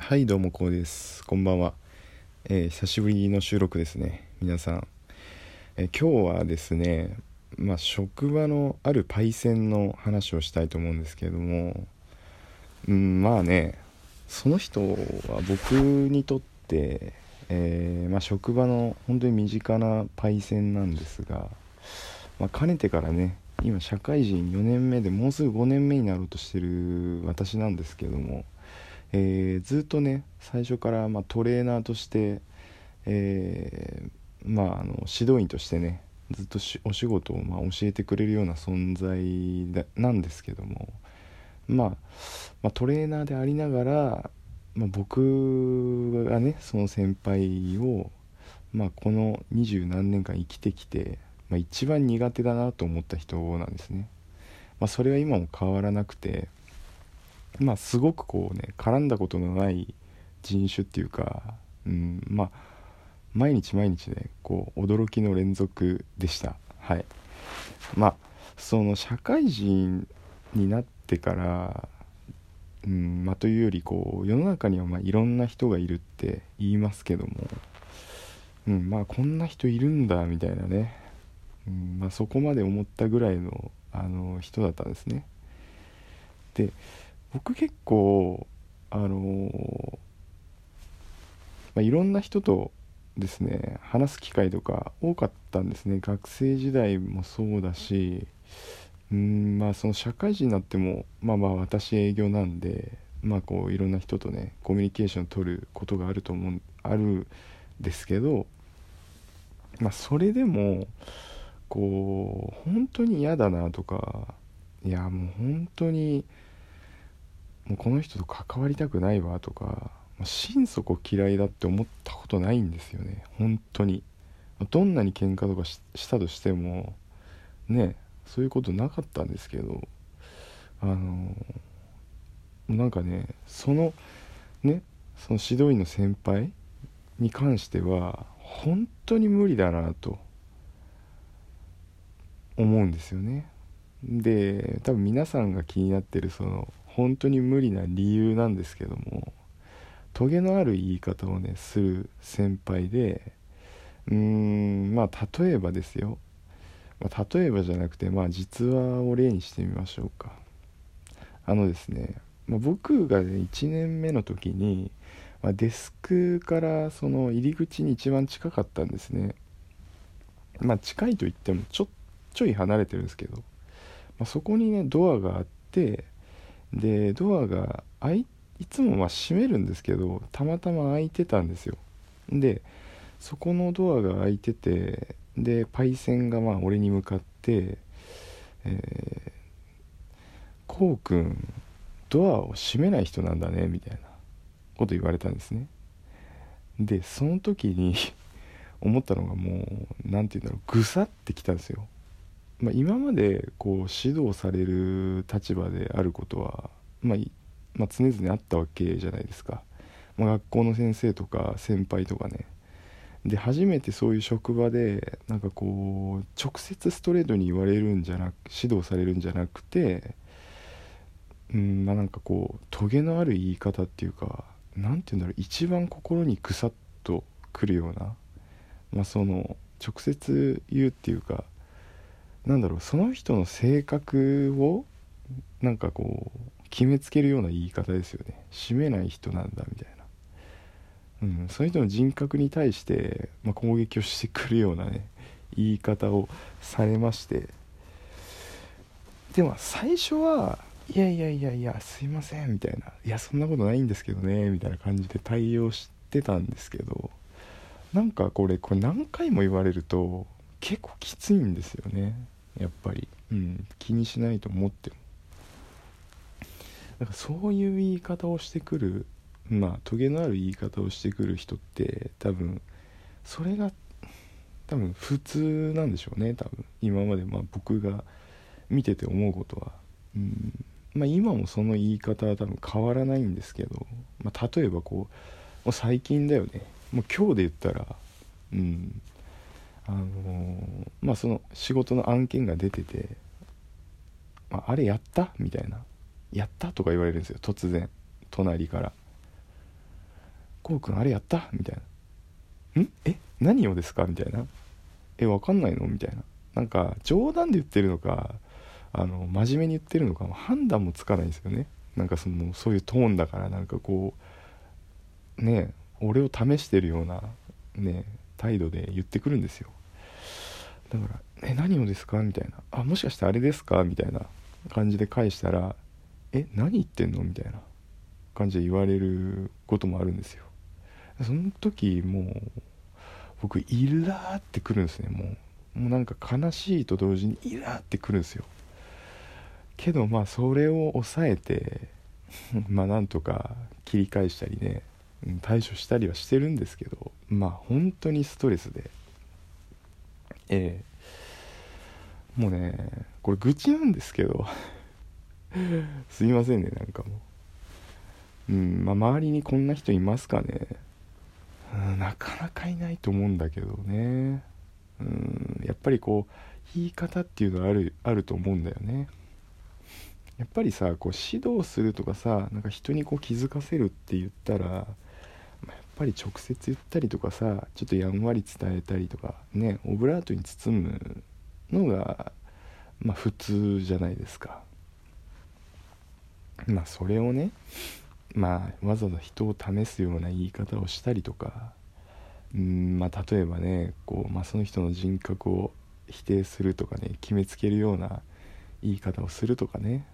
はいどうもこうです。こんばんは、えー、久しぶりの収録ですね。皆さん、えー、今日はですねまあ職場のあるパイセンの話をしたいと思うんですけれどもうんまあねその人は僕にとって、えー、まあ、職場の本当に身近なパイセンなんですが、まあ、かねてからね今社会人4年目でもうすぐ5年目になろうとしてる私なんですけどもえー、ずっとね最初から、まあ、トレーナーとして、えー、まあ、あの指導員としてねずっとお仕事を、まあ、教えてくれるような存在なんですけども、まあ、まあ、トレーナーでありながら、まあ、僕がねその先輩を、まあ、この二十何年間生きてきて、まあ、一番苦手だなと思った人なんですね。まあ、それは今も変わらなくてまあすごくこうね絡んだことのない人種っていうか、うん、まあ毎日毎日ねこう驚きの連続でした。はい。まあその社会人になってからうんまあ、というよりこう世の中にはまあいろんな人がいるって言いますけども、うん、まあこんな人いるんだみたいなね、うんまあ、そこまで思ったぐらいのあの人だったんですね。で僕結構あのー、まあ、いろんな人とですね話す機会とか多かったんですね。学生時代もそうだしうんまあその社会人になってもまあまあ私営業なんでまあこういろんな人とねコミュニケーション取ることがあると思うあるんですけどまあそれでもこう本当に嫌だなとかいやもう本当にもうこの人と関わりたくないわとか心底嫌いだって思ったことないんですよね。本当に。どんなに喧嘩とかしたとしてもねそういうことなかったんですけどあのなんかねそのねその指導員の先輩に関しては本当に無理だなと思うんですよね。で多分皆さんが気になってるその本当に無理な理由なんですけどもトゲのある言い方をねする先輩でうーんまあ例えばですよ、まあ、例えばじゃなくてまあ実話を例にしてみましょうか。あのですね、まあ、僕がね1年目の時に、まあ、デスクからその入り口に一番近かったんですね。まあ近いと言ってもちょちょい離れてるんですけど、まあ、そこにねドアがあってでドアが開いいつもま閉めるんですけどたまたま開いてたんですよ。でそこのドアが開いててでパイセンがまあ俺に向かって「えー、こうくんドアを閉めない人なんだね」みたいなこと言われたんですね。でその時に思ったのがもう何て言うんだろうぐさってきたんですよ。まあ、今までこう指導される立場であることは、まあ、まあ、常々あったわけじゃないですか、ま、学校の先生とか先輩とかね。で初めてそういう職場でなんかこう直接ストレートに言われるんじゃなく指導されるんじゃなくてうんまあなんかこうトゲのある言い方っていうか何て言うんだろう一番心にくさっとくるような、まあ、その直接言うっていうかなんだろうその人の性格をなんかこう決めつけるような言い方ですよね。締めない人なんだみたいな、うん、その人の人格に対して、まあ、攻撃をしてくるようなね言い方をされまして。でも最初はいやいやいやいやすいませんみたいな。いやそんなことないんですけどねみたいな感じで対応してたんですけど。なんかこれこれ何回も言われると結構きついんですよね。やっぱり、うん、気にしないと思っても。だからそういう言い方をしてくるまあトゲのある言い方をしてくる人って多分それが多分普通なんでしょうね。多分今までまあ僕が見てて思うことは、うん。まあ、今もその言い方は多分変わらないんですけど、まあ、例えばこうもう最近だよね。もう今日で言ったらうんあのー、まあその仕事の案件が出てて「ああれやった?」みたいな「やった?」とか言われるんですよ。突然。隣から。こうくんあれやった？みたいな「ん？え？何をですか?」みたいな「えわかんないの?」みたいな。なんか冗談で言ってるのかあの真面目に言ってるのか判断もつかないんですよね。なんかそのそういうトーンだから。なんかこうね俺を試してるようなね態度で言ってくるんですよ。だから「え何をですか?」みたいな「あもしかしてあれですか?」みたいな感じで返したら「え何言ってんの?」みたいな感じで言われることもあるんですよその時もう僕イラーってくるんですねもうもうなんか悲しいと同時にイラーってくるんですよけどまあそれを抑えて まあなんとか切り返したりね対処したりはしてるんですけどまあ本当にストレスでええ。もうねこれ愚痴なんですけど。すいませんねなんかもう。うんまあ周りにこんな人いますかね。なかなかいないと思うんだけどね。うんやっぱりこう言い方っていうのはあるあると思うんだよね。やっぱりさこう指導するとかさなんか人にこう気づかせるって言ったら、ぱり直接言ったりとかさちょっとやんわり伝えたりとかねオブラートに包むのがまあ普通じゃないですか。まあそれをねまあわざわざ人を試すような言い方をしたりとかうんまあ例えばねこう、まあ、その人の人格を否定するとかね決めつけるような言い方をするとかね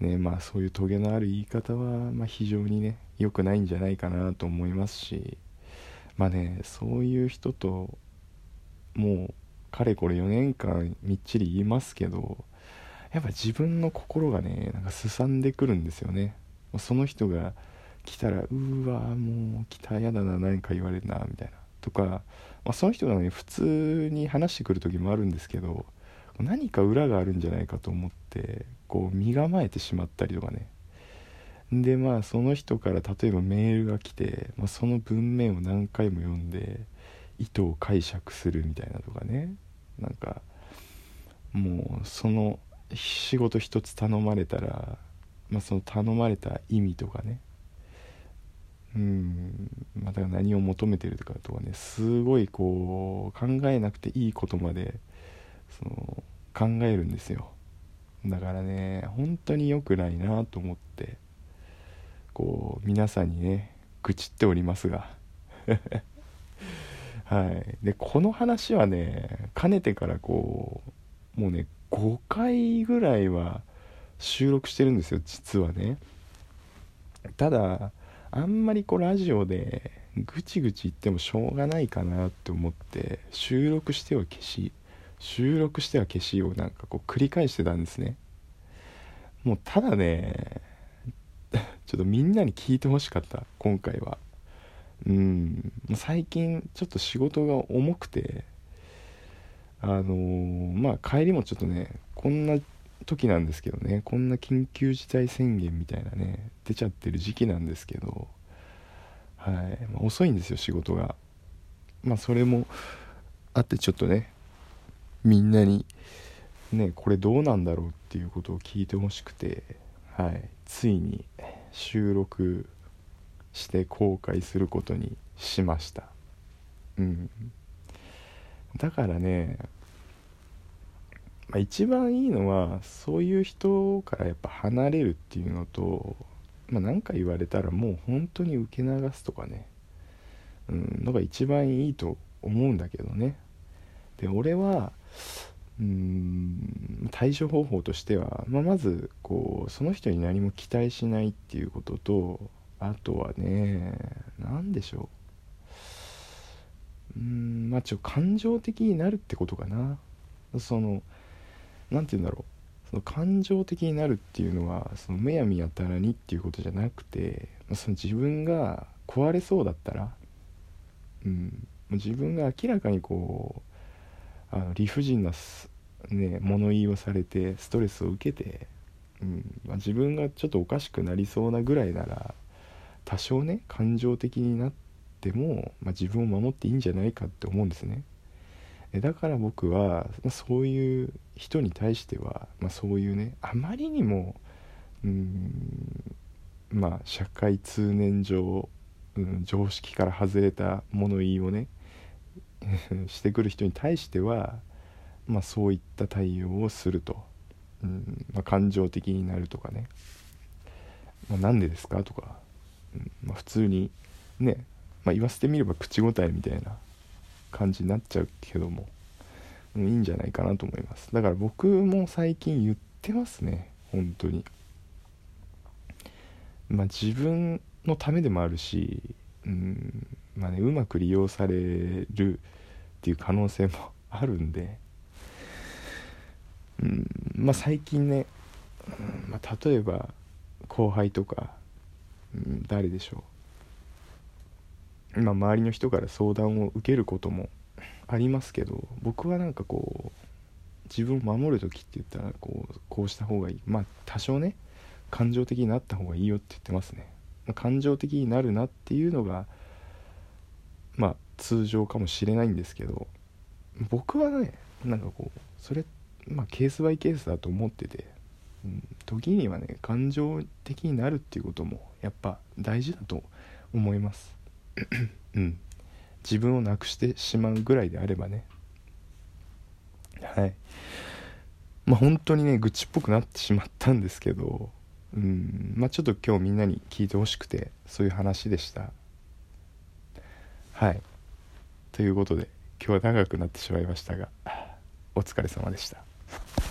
ねまあそういうトゲのある言い方は、まあ、非常にね良くないんじゃないかなと思いますしまあねそういう人ともうかれこれ4年間みっちり言いますけどやっぱ自分の心がねなんかすさんでくるんですよね。その人が来たらうわもう来たやだな何か言われるなみたいな。とか、まあ、その人がね普通に話してくる時もあるんですけど何か裏があるんじゃないかと思ってこう身構えてしまったりとかね。でまあその人から例えばメールが来て、まあ、その文面を何回も読んで意図を解釈するみたいなとかね。なんかもうその仕事一つ頼まれたら、まあ、その頼まれた意味とかね。うんまあ、だから何を求めてるとかとかね。すごいこう考えなくていいことまでその考えるんですよ。だからね本当に良くないなと思ってこう皆さんにね愚痴っておりますが。はい。でこの話はねかねてからこうもうね5回ぐらいは収録してるんですよ実はね。ただあんまりこうラジオでぐちぐち言ってもしょうがないかなって思って収録しては消し収録しては消しをなんかこう繰り返してたんですね。もうただね ちょっとみんなに聞いてほしかった今回は。うん。最近ちょっと仕事が重くてあのー、まあ帰りもちょっとねこんな時なんですけどねこんな緊急事態宣言みたいなね出ちゃってる時期なんですけどはい、遅いんですよ仕事が。まあそれもあってちょっとねみんなにねこれどうなんだろうっていうことを聞いてほしくてはい。ついに収録して公開することにしました。うん。だからねまあ、一番いいのはそういう人からやっぱ離れるっていうのとまあ、何か言われたらもう本当に受け流すとかね、うん、のが一番いいと思うんだけどね。で俺はうん対処方法としては、まあ、まずこうその人に何も期待しないっていうこととあとはね何でしょう。うんまあちょ感情的になるってことかな。その何て言うんだろう。その感情的になるっていうのはそのむやみやたらにっていうことじゃなくてまあその自分が壊れそうだったら、うん、自分が明らかにこうあの理不尽な、ね、物言いをされてストレスを受けて、うんまあ、自分がちょっとおかしくなりそうなぐらいなら多少ね感情的になっても、まあ、自分を守っていいんじゃないかって思うんですね。だから僕はまあそういう人に対しては、まあ、そういうねあまりにもうんまあ社会通念上うん、常識から外れた物言いをね してくる人に対しては、まあ、そういった対応をすると、うんまあ、感情的になるとかね、まあ、なんでですかとか、うんまあ、普通にね、まあ、言わせてみれば口答えみたいな感じになっちゃうけども、うん、いいんじゃないかなと思います。だから僕も最近言ってますね。本当に。まあ自分のためでもあるしうんまあねうまく利用されるっていう可能性もあるんで。うんまあ最近ね、うんまあ、例えば後輩とか、うん、誰でしょう。まあ周りの人から相談を受けることもありますけど僕はなんかこう自分を守る時って言ったらこうこうした方がいい。まあ多少ね感情的になった方がいいよって言ってますね。感情的になるなっていうのがまあ通常かもしれないんですけど僕はねなんかこうそれまあケースバイケースだと思ってて、うん、時にはね感情的になるっていうこともやっぱ大事だと思います。うん。自分をなくしてしまうぐらいであればね。はい。まあ本当にね愚痴っぽくなってしまったんですけどうん。まあちょっと今日みんなに聞いてほしくてそういう話でした。はい。ということで今日は長くなってしまいましたがお疲れ様でした。